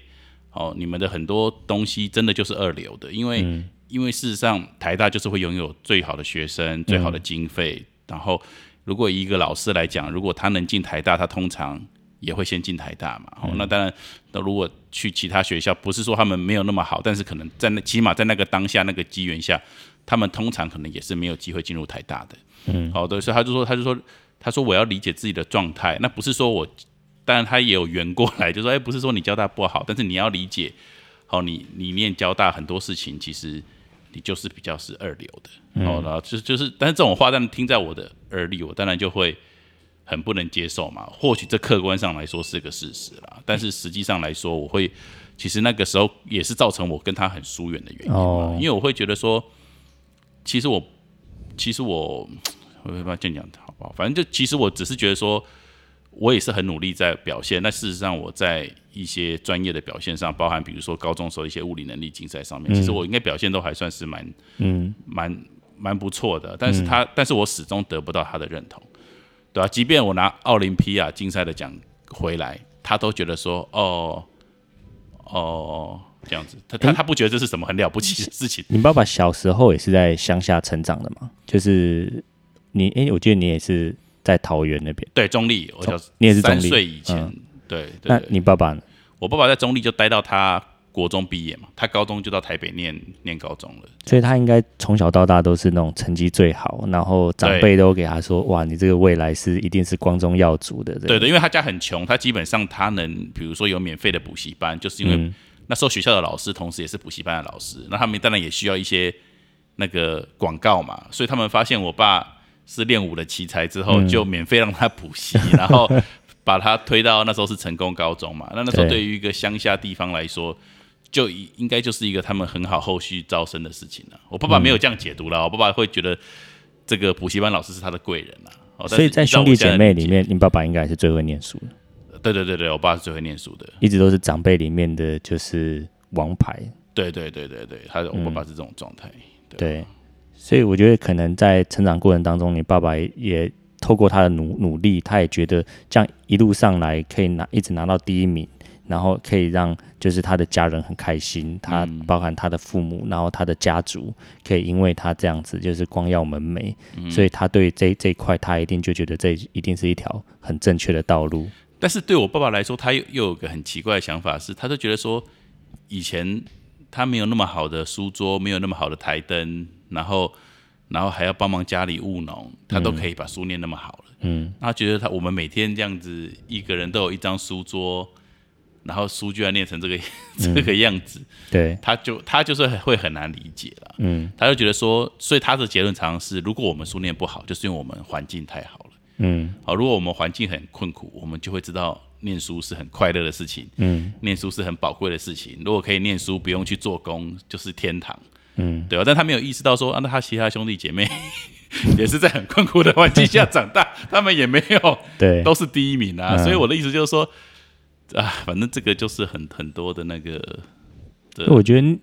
哦，你们的很多东西真的就是二流的，因为因为事实上台大就是会拥有最好的学生、最好的经费。然后，如果一个老师来讲，如果他能进台大，他通常也会先进台大嘛。哦，那当然，那如果去其他学校，不是说他们没有那么好，但是可能在那起码在那个当下那个机缘下，他们通常可能也是没有机会进入台大的。嗯，好的，所以他就说，他就说，他说我要理解自己的状态，那不是说我。当然，他也有圆过来，*laughs* 就说：“哎，不是说你交大不好，但是你要理解，好，你你念交大很多事情，其实你就是比较是二流的，哦，然后就就是，但是这种话，但听在我的耳里，我当然就会很不能接受嘛。或许这客观上来说是个事实啦，但是实际上来说，我会其实那个时候也是造成我跟他很疏远的原因嘛，因为我会觉得说，其实我其实我我不知道这样讲好不好？反正就其实我只是觉得说。我也是很努力在表现，那事实上我在一些专业的表现上，包含比如说高中时候一些物理能力竞赛上面，其实我应该表现都还算是蛮，嗯，蛮蛮不错的。但是他，但是我始终得不到他的认同，对吧？即便我拿奥林匹亚竞赛的奖回来，他都觉得说，哦，哦，这样子，他他他不觉得这是什么很了不起的事情。你爸爸小时候也是在乡下成长的嘛？就是你，哎，我记得你也是。在桃园那边，对中立，我叫你也是三岁以前，对。那你爸爸呢？我爸爸在中立就待到他国中毕业嘛，他高中就到台北念念高中了。所以他应该从小到大都是那种成绩最好，然后长辈都给他说：“哇，你这个未来是一定是光宗耀祖的。”对对，因为他家很穷，他基本上他能，比如说有免费的补习班，就是因为那时候学校的老师同时也是补习班的老师，那他们当然也需要一些那个广告嘛，所以他们发现我爸。是练武的奇才之后，就免费让他补习，*laughs* 然后把他推到那时候是成功高中嘛。那那时候对于一个乡下地方来说，就应该就是一个他们很好后续招生的事情了。我爸爸没有这样解读了，我爸爸会觉得这个补习班老师是他的贵人啊。所以在兄弟姐妹里面，你爸爸应该是最会念书的。对对对对，我爸是最会念书的，一直都是长辈里面的就是王牌。对对对对对，他我爸爸是这种状态。对。所以我觉得可能在成长过程当中，你爸爸也透过他的努努力，他也觉得这样一路上来可以拿一直拿到第一名，然后可以让就是他的家人很开心，他包含他的父母，然后他的家族可以因为他这样子就是光耀门楣，所以他对这这一块他一定就觉得这一定是一条很正确的道路。但是对我爸爸来说，他又又有个很奇怪的想法是，他就觉得说以前。他没有那么好的书桌，没有那么好的台灯，然后然后还要帮忙家里务农，他都可以把书念那么好了。嗯，他觉得他我们每天这样子，一个人都有一张书桌，然后书居然念成这个 *laughs* 这个样子，对，他就他就是会很难理解了。嗯他就觉得说，所以他的结论常常是，如果我们书念不好，就是因为我们环境太好了。嗯好，如果我们环境很困苦，我们就会知道念书是很快乐的事情，嗯念书是很宝贵的事情。如果可以念书，不用去做工，就是天堂，嗯，对吧？但他没有意识到说，啊，那他其他兄弟姐妹 *laughs* 也是在很困苦的环境下长大，*laughs* 他们也没有对，都是第一名啊。嗯所以我的意思就是说，啊，反正这个就是很很多的那个的，我觉得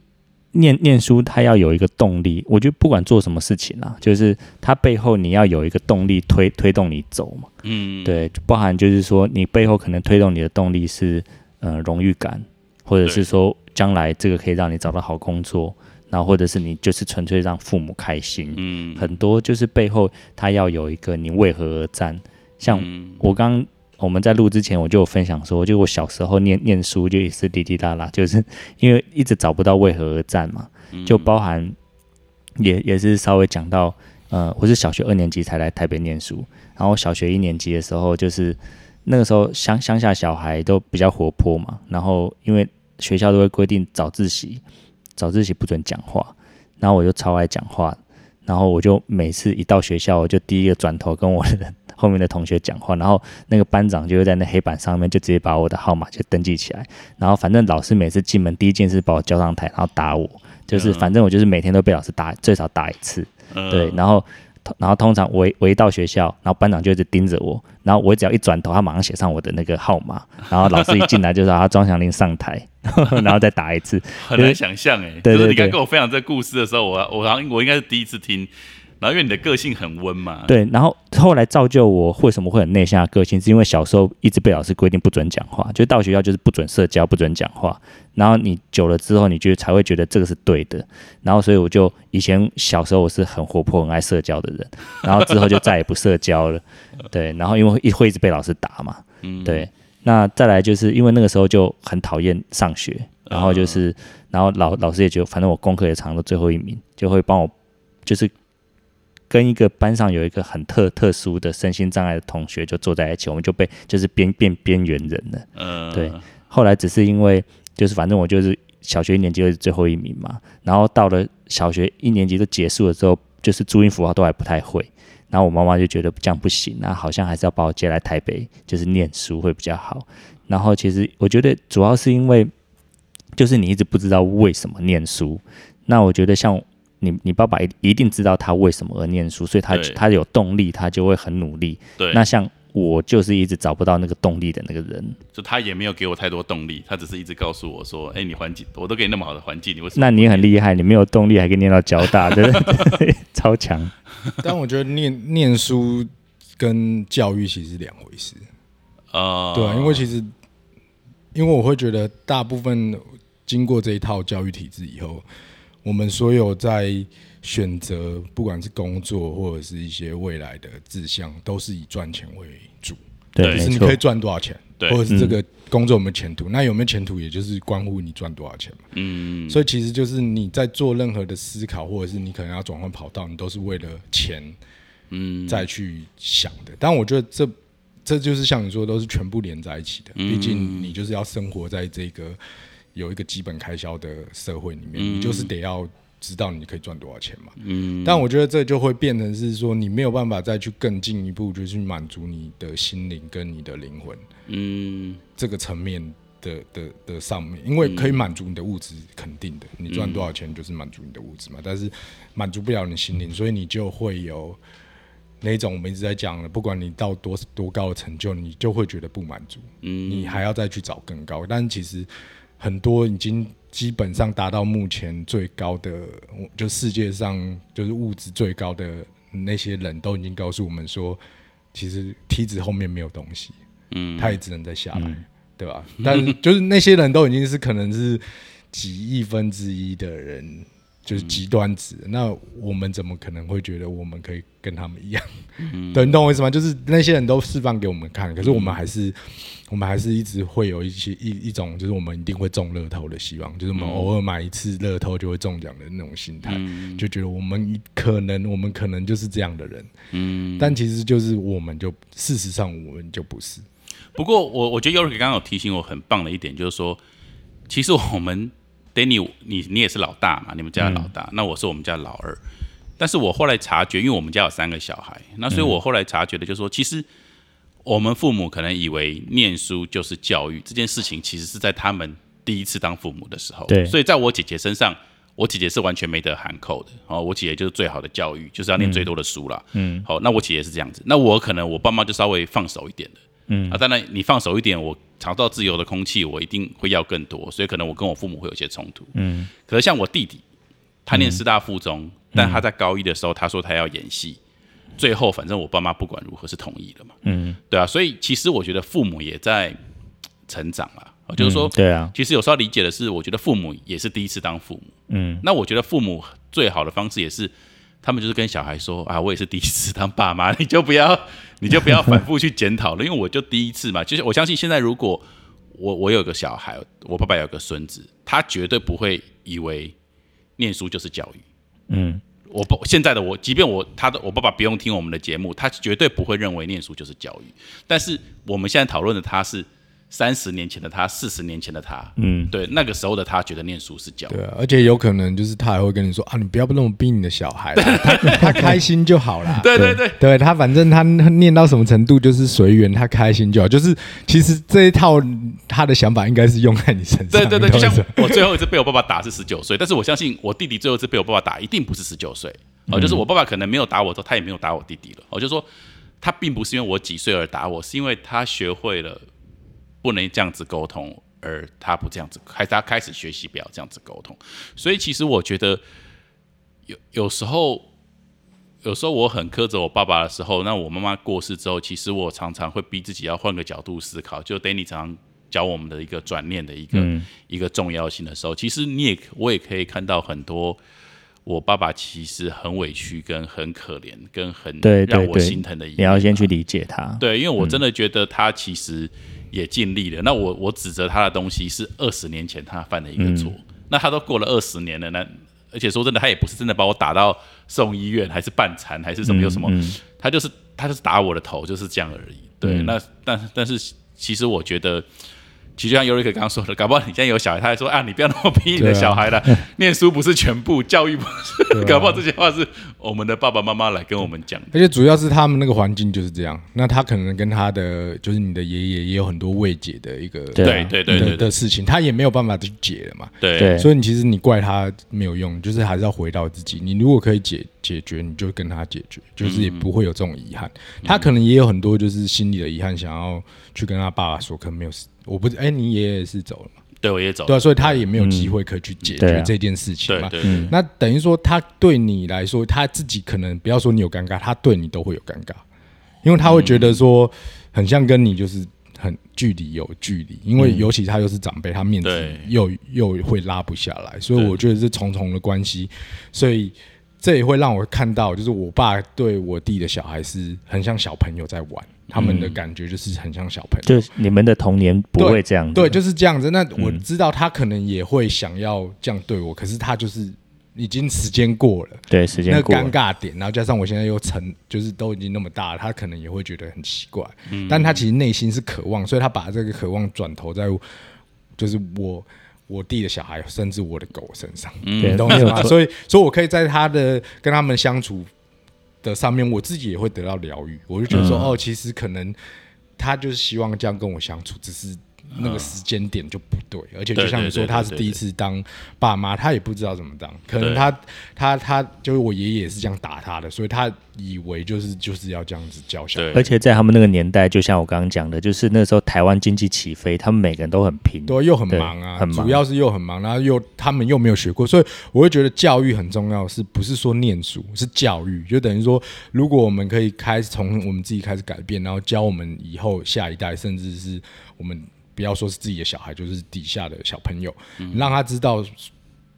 念念书它要有一个动力，我觉得不管做什么事情啊，就是它背后你要有一个动力推推动你走嘛。嗯，对，包含就是说你背后可能推动你的动力是呃荣誉感，或者是说将来这个可以让你找到好工作，然后或者是你就是纯粹让父母开心。嗯，很多就是背后他要有一个你为何而战。像嗯。我刚我们在录之前，我就有分享说，就我小时候念念书就也是滴滴答答，就是因为一直找不到为何而战嘛，嗯。就包含也也是稍微讲到，呃，我是小学二年级才来台北念书，然后小学一年级的时候，就是那个时候乡乡下小孩都比较活泼嘛，然后因为学校都会规定早自习，早自习不准讲话，然后我就超爱讲话，然后我就每次一到学校，我就第一个转头跟我的后面的同学讲话，然后那个班长就会在那黑板上面就直接把我的号码就登记起来，然后反正老师每次进门第一件事把我叫上台，然后打我，就是嗯反正我就是每天都被老师打，最少打一次，嗯对，然后。然后通常我一我一到学校，然后班长就一直盯着我，然后我只要一转头，他马上写上我的那个号码，然后老师一进来就说他庄祥林上台，*laughs* 然后再打一次，很难想象哎、对对就是你刚跟我分享这个故事的时候，我我好像我应该是第一次听，然后因为你的个性很温嘛，对，然后后来造就我为什么会很内向的个性，是因为小时候一直被老师规定不准讲话，就到学校就是不准社交、不准讲话。然后你久了之后，你就才会觉得这个是对的。然后所以我就以前小时候我是很活泼、很爱社交的人，然后之后就再也不社交了。*laughs* 对，然后因为一会一直被老师打嘛，嗯，对。那再来就是因为那个时候就很讨厌上学，然后就是，然后老老师也觉得，反正我功课也常都最后一名，就会帮我，就是跟一个班上有一个很特特殊的身心障碍的同学就坐在一起，我们就被就是边变边缘人了。嗯，对后来只是因为就是反正我就是小学一年级就是最后一名嘛，然后到了小学一年级都结束了之后，就是注音符号都还不太会，然后我妈妈就觉得这样不行，那好像还是要把我接来台北，就是念书会比较好。然后其实我觉得主要是因为就是你一直不知道为什么念书，那我觉得像。你你爸爸一一定知道他为什么而念书，所以他他有动力，他就会很努力。对，那像我就是一直找不到那个动力的那个人，就他也没有给我太多动力，他只是一直告诉我说，哎、你环境我都给你那么好的环境，你为什么？那你很厉害，你没有动力还可以念到交大，*laughs* 对不对？超强。但我觉得念念书跟教育其实是两回事，呃，对啊，因为其实因为我会觉得大部分经过这一套教育体制以后，我们所有在选择不管是工作或者是一些未来的志向，都是以赚钱为主，对就是你可以，赚多少钱，对或者是这个工作有没有前途。那有没有前途，也就是关乎你赚多少钱嘛。嗯，所以其实就是你在做任何的思考，或者是你可能要转换跑道，你都是为了钱嗯，再去想的。但我觉得这这就是像你说，都是全部连在一起的。嗯毕竟你就是要生活在这个有一个基本开销的社会里面，嗯你就是得要知道你可以赚多少钱嘛。嗯，但我觉得这就会变成是说，你没有办法再去更进一步，就是满足你的心灵跟你的灵魂嗯，这个层面的的的上面，因为可以满足你的物质，肯定的，你赚多少钱就是满足你的物质嘛。但是满足不了你心灵，所以你就会有那种我们一直在讲的，不管你到多多高的成就，你就会觉得不满足，嗯，你还要再去找更高。但其实很多已经基本上达到目前最高的，就世界上就是物质最高的那些人都已经告诉我们说，其实梯子后面没有东西。嗯，他也只能再下来，对吧？但是就是那些人都已经是可能是几亿分之一的人就是极端值。那我们怎么可能会觉得我们可以跟他们一样？*laughs* 对，你懂我意思吗？就是那些人都示范给我们看，可是我们还是。我们还是一直会有一些一一种，就是我们一定会中乐透的希望，就是我们偶尔买一次乐透就会中奖的那种心态，就觉得我们可能我们可能就是这样的人，嗯，但其实就是我们就事实上我们就不是。不过我我觉得 Yorik 刚刚有提醒我很棒的一点，就是说，其实我们 Danny 你你也是老大嘛，你们家的老大，那我是我们家老二，但是我后来察觉，因为我们家有三个小孩，那所以我后来察觉的就是说，其实。我们父母可能以为念书就是教育这件事情，其实是在他们第一次当父母的时候。对，所以在我姐姐身上，我姐姐是完全没得含扣的。哦，我姐姐就是最好的教育，就是要念最多的书啦。嗯，好，那我姐姐是这样子，那我可能我爸妈就稍微放手一点的。嗯啊，当然你放手一点，我尝到自由的空气，我一定会要更多，所以可能我跟我父母会有些冲突。嗯，可是像我弟弟，他念师大附中，但他在高一的时候，他说他要演戏。最后，反正我爸妈不管如何是同意了嘛。嗯，对啊，所以其实我觉得父母也在成长啊，就是说，对啊，其实有时候理解的是，我觉得父母也是第一次当父母。嗯，那我觉得父母最好的方式也是，他们就是跟小孩说啊，我也是第一次当爸妈，*laughs* 你就不要，你就不要反复去检讨了，因为我就第一次嘛。就是我相信现在，如果我我有个小孩，我爸爸有个孙子，他绝对不会以为念书就是教育。嗯。我不现在的我，即便我他的我爸爸不用听我们的节目，他绝对不会认为念书就是教育。但是我们现在讨论的他是三十年前的他，四十年前的他，嗯，对，那个时候的他觉得念书是教育，对，而且有可能就是他还会跟你说啊，你不要那么逼你的小孩，他 *laughs* 他开心就好了。对 *laughs* 对对，对他反正他念到什么程度就是随缘，他开心就好。就是其实这一套他的想法应该是用在你身上。对对对，就像我最后一次被我爸爸打是十九岁，但是我相信我弟弟最后一次被我爸爸打一定不是十九岁。哦，就是我爸爸可能没有打我之后，他也没有打我弟弟了。我就说他并不是因为我几岁而打我，是因为他学会了。不能这样子沟通，而他不这样子，开他开始学习不要这样子沟通。所以其实我觉得有有时候，有时候我很苛责我爸爸的时候，那我妈妈过世之后，其实我常常会逼自己要换个角度思考。就 Danny 常常教我们的一个转念的一个一个重要性的时候，其实你也我也可以看到很多我爸爸其实很委屈、跟很可怜、跟很让我心疼的。你要先去理解他，对，因为我真的觉得他其实。也尽力了。那我我指责他的东西是二十年前他犯的一个错。那他都过了二十年了，那而且说真的，他也不是真的把我打到送医院，还是半残，还是什么有什么？他就是他就是打我的头，就是这样而已。对，那但但是其实我觉得。其实就像尤瑞克刚刚说的，搞不好你现在有小孩，他还说啊，你不要那么逼你的小孩了，*laughs* 念书不是全部，教育不是，*laughs* 搞不好这些话是我们的爸爸妈妈来跟我们讲。而且主要是他们那个环境就是这样，那他可能跟他的就是你的爷爷也有很多未解的一个对对对的事情，他也没有办法去解了嘛。对，所以你其实你怪他没有用，就是还是要回到自己。你如果可以解解决，你就跟他解决，就是也不会有这种遗憾。他可能也有很多就是心里的遗憾，想要去跟他爸爸说，可能没有。我不是，哎，你爷爷是走了嘛？对，我也走了。对，所以他也没有机会可以去解决这件事情嘛。对对。那等于说，他对你来说，他自己可能不要说你有尴尬，他对你都会有尴尬，因为他会觉得说，很像跟你就是很距离有距离，因为尤其他又是长辈，他面子又又会拉不下来，所以我觉得是重重的关系，所以这也会让我看到，就是我爸对我弟的小孩是很像小朋友在玩。他们的感觉就是很像小朋友，就你们的童年不会这样子，对，就是这样子。那我知道他可能也会想要这样对我，可是他就是已经时间过了，对，时间过那尴尬点，然后加上我现在又成，就是都已经那么大了，他可能也会觉得很奇怪。嗯，但他其实内心是渴望，所以他把这个渴望转投在就是我我弟的小孩，甚至我的狗身上，你懂我意思吗？所以，所以我可以在他的跟他们相处。的上面，我自己也会得到疗愈。我就觉得说，哦，其实可能他就是希望这样跟我相处，只是。那个时间点就不对，而且就像你说，他是第一次当爸妈，他也不知道怎么当。可能他他他就是我爷爷是这样打他的，所以他以为就是就是要这样子教小孩。而且在他们那个年代，就像我刚刚讲的，就是那时候台湾经济起飞，他们每个人都很拼，对，又很忙啊，很忙主要是又很忙，然后又他们又没有学过，所以我会觉得教育很重要，是不是说念书是教育？就等于说，如果我们可以开始从我们自己开始改变，然后教我们以后下一代，甚至是我们。不要说是自己的小孩，就是底下的小朋友，让他知道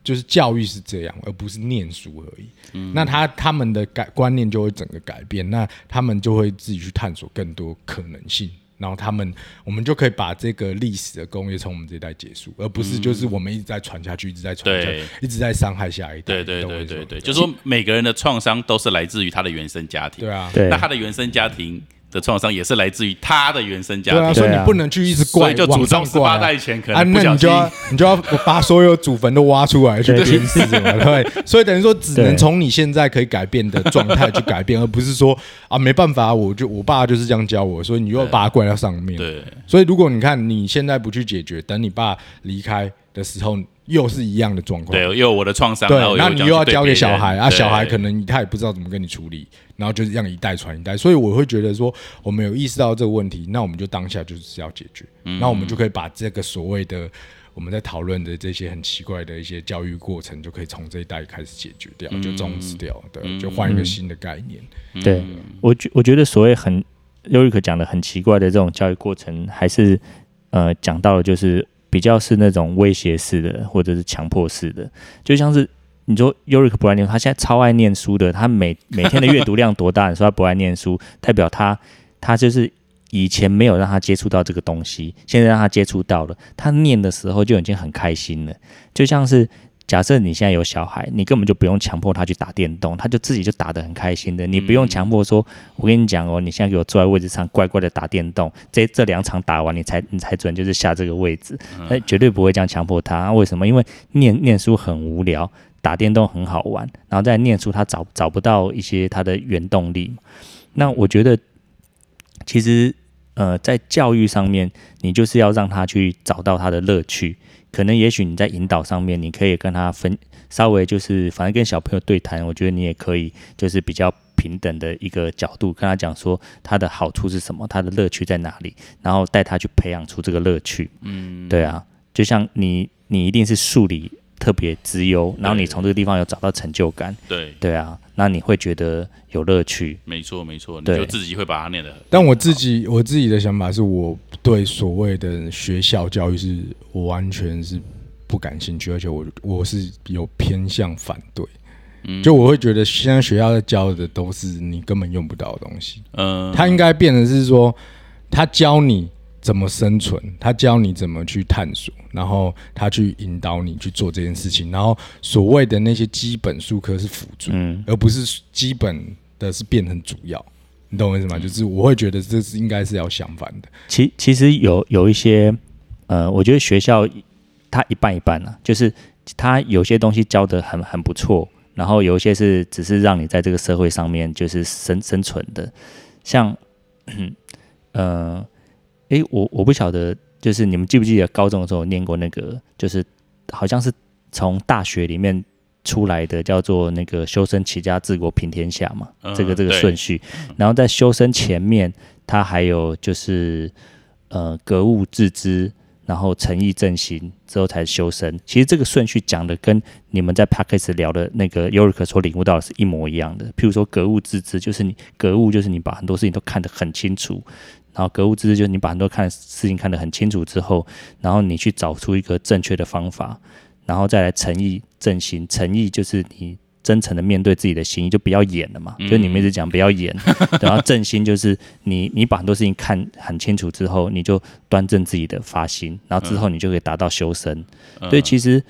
就是教育是这样，而不是念书而已。那他他们的改观念就会整个改变，那他们就会自己去探索更多可能性。然后他们，我们就可以把这个历史的工业从我们这一代结束，而不是就是我们一直在传下去，一直在传下去对，一直在伤害下一代。对对对对对，就是说每个人的创伤都是来自于他的原生家庭。对啊，那他的原生家庭的创伤也是来自于他的原生家对啊，庭，所以你不能去一直怪所以就祖宗十怪啊。八代前可啊，能不小心那你就要 *laughs* 你就要把所有祖坟都挖出来去对。检视嘛，对，所以等于说只能从你现在可以改变的状态去改变，而不是说啊没办法，我就我爸就是这样教我，所以你又要把他怪到上面。对。所以如果你看你现在不去解决，等你爸离开的时候，又是一样的状况。对，又有我的创伤，对然后，那你又要交给小孩啊，小孩可能能他也不知道怎么跟你处理，然后就是这样一代传一代，所以我会觉得说，我们有意识到这个问题，那我们就当下就是要解决，嗯。那我们就可以把这个所谓的我们在讨论的这些很奇怪的一些教育过程，就可以从这一代开始解决掉，嗯。就终止掉，对，就换一个新的概念。对我觉我觉得所谓很优瑞克讲的很奇怪的这种教育过程，还是呃讲到了就是比较是那种威胁式的，或者是强迫式的，就像是你说优瑞克不爱念书，他现在超爱念书的，他每每天的阅读量多大？你说他不爱念书，代表他他就是以前没有让他接触到这个东西，现在让他接触到了，他念的时候就已经很开心了，就像是。假设你现在有小孩，你根本就不用强迫他去打电动，他就自己就打得很开心的。你不用强迫说，我跟你讲哦，你现在给我坐在位置上乖乖的打电动，这这两场打完你才你才准就是下这个位置，那绝对不会这样强迫他。为什么？因为念念书很无聊，打电动很好玩，然后再念书他找找不到一些他的原动力。那我觉得其实呃，在教育上面，你就是要让他去找到他的乐趣。可能也许你在引导上面，你可以跟他分稍微就是，反正跟小朋友对谈，我觉得你也可以就是比较平等的一个角度跟他讲说他的好处是什么，他的乐趣在哪里，然后带他去培养出这个乐趣。嗯，对啊，就像你你一定是数理特别资优，然后你从这个地方有找到成就感，对，对啊，那你会觉得有乐趣。没错没错，你就自己会把它念的。但我自己我自己的想法是，我对所谓的学校教育是我完全是不感兴趣，而且我我是有偏向反对。就我会觉得现在学校在教的都是你根本用不到的东西，嗯，他应该变成是说，他教你怎么生存，他教你怎么去探索，然后他去引导你去做这件事情，然后所谓的那些基本术科是辅助，嗯，而不是基本的是变成主要。你懂我意思吗？就是我会觉得这是应该是要相反的。其其实有有一些，呃，我觉得学校它一半一半啊，就是它有些东西教的很很不错，然后有一些是只是让你在这个社会上面就是生生存的，像，呃，诶，我我不晓得，就是你们记不记得高中的时候念过那个，就是好像是从大学里面。出来的叫做那个修身齐家治国平天下嘛，嗯这个这个顺序，然后在修身前面，它还有就是呃格物致知，然后诚意正心之后才修身。其实这个顺序讲的跟你们在 p a c k a g e 聊的那个 Yorik 所领悟到的是一模一样的。譬如说格物致知，就是你格物就是你把很多事情都看得很清楚。然后格物致知就是你把很多看事情看得很清楚之后，然后你去找出一个正确的方法，然后再来诚意正心。诚意就是你真诚的面对自己的心意，就不要演了嘛。就你们一直讲不要演，*laughs* 然后正心就是你你把很多事情看很清楚之后，你就端正自己的发心，然后之后你就可以达到修身。所以其实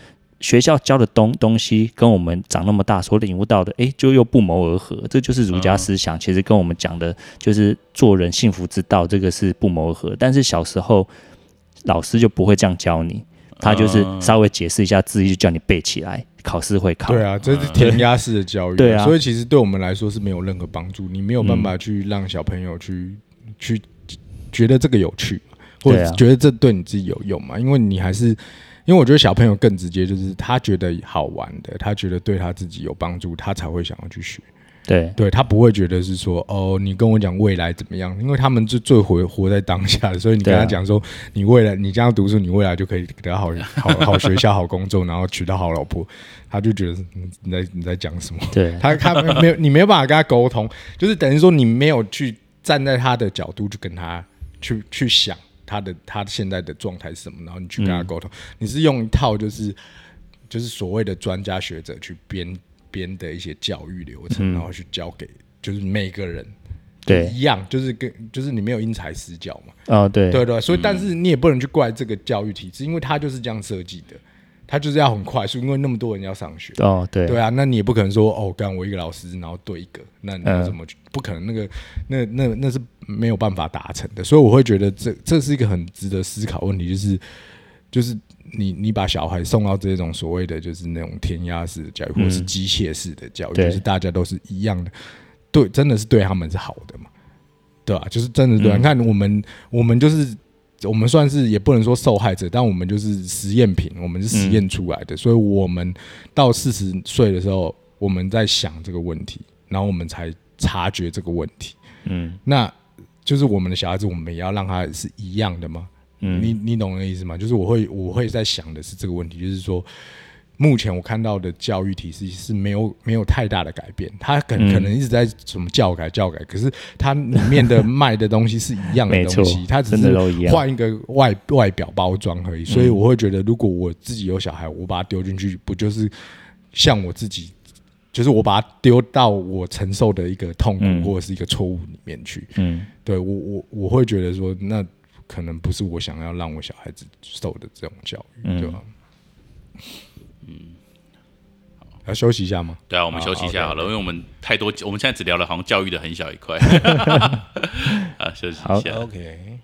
学校教的东东西跟我们长那么大所领悟到的，哎，就又不谋而合。这就是儒家思想，其实跟我们讲的就是做人幸福之道，这个是不谋而合。但是小时候老师就不会这样教你，他就是稍微解释一下字义，就叫你背起来，考试会考。对啊，这是填鸭式的教育。对啊所以其实对我们来说是没有任何帮助，你没有办法去让小朋友去、去觉得这个有趣，或者觉得这对你自己有用嘛？因为你还是，因为我觉得小朋友更直接，就是他觉得好玩的，他觉得对他自己有帮助，他才会想要去学。对对他不会觉得是说哦，你跟我讲未来怎么样，因为他们是最活活在当下的，所以你跟他讲说，你未来你这样读书，你未来就可以得到好好好学校、好工作，然后娶到好老婆，他就觉得嗯你在你在讲什么？对 *laughs* 他他没有你没有办法跟他沟通，就是等于说你没有去站在他的角度去跟他去去想他的他现在的状态是什么，然后你去跟他沟通，你是用一套就是。就是所谓的专家学者去编编的一些教育流程，嗯。然后去教给就是每个人。对。一样，就是跟就是你没有因材施教嘛，哦，对，对对，所以但是你也不能去怪这个教育体制，因为它就是这样设计的，它就是要很快速，因为那么多人要上学。哦，对，对啊，那你也不可能说哦，干我一个老师，然后对一个，那你怎么去？不可能，那个那那那是没有办法达成的。所以我会觉得这这是一个很值得思考问题，就是就是你你把小孩送到这种所谓的就是那种填鸭式的教育，或者是嗯机械式的教育，就是大家都是一样的，对，真的是对他们是好的嘛？对吧、就是真的对、啊。嗯你看我们我们就是。我们算是也不能说受害者，但我们就是实验品，我们是实验出来的，所以我们到四十岁的时候，我们在想这个问题，然后我们才察觉这个问题。嗯那就是我们的小孩子，我们也要让他是一样的吗？嗯，你你懂我的意思吗？就是我会我会在想的是这个问题，就是说，目前我看到的教育体系是没有没有太大的改变，它可嗯。可能一直在什么教改教改，可是它里面的卖的东西是一样的东西，它只是换一个外外表包装而已。所以我会觉得，如果我自己有小孩，我把他丢进去，不就是像我自己？就是我把他丢到我承受的一个痛苦嗯。或者是一个错误里面去，嗯。对我我我会觉得说，那可能不是我想要让我小孩子受的这种教育，嗯。对吧？嗯，要休息一下吗？对啊，我们休息一下好了，好因为我们太多，我们现在只聊了好像教育的很小一块。*laughs* *laughs* 啊，休息一下。OK。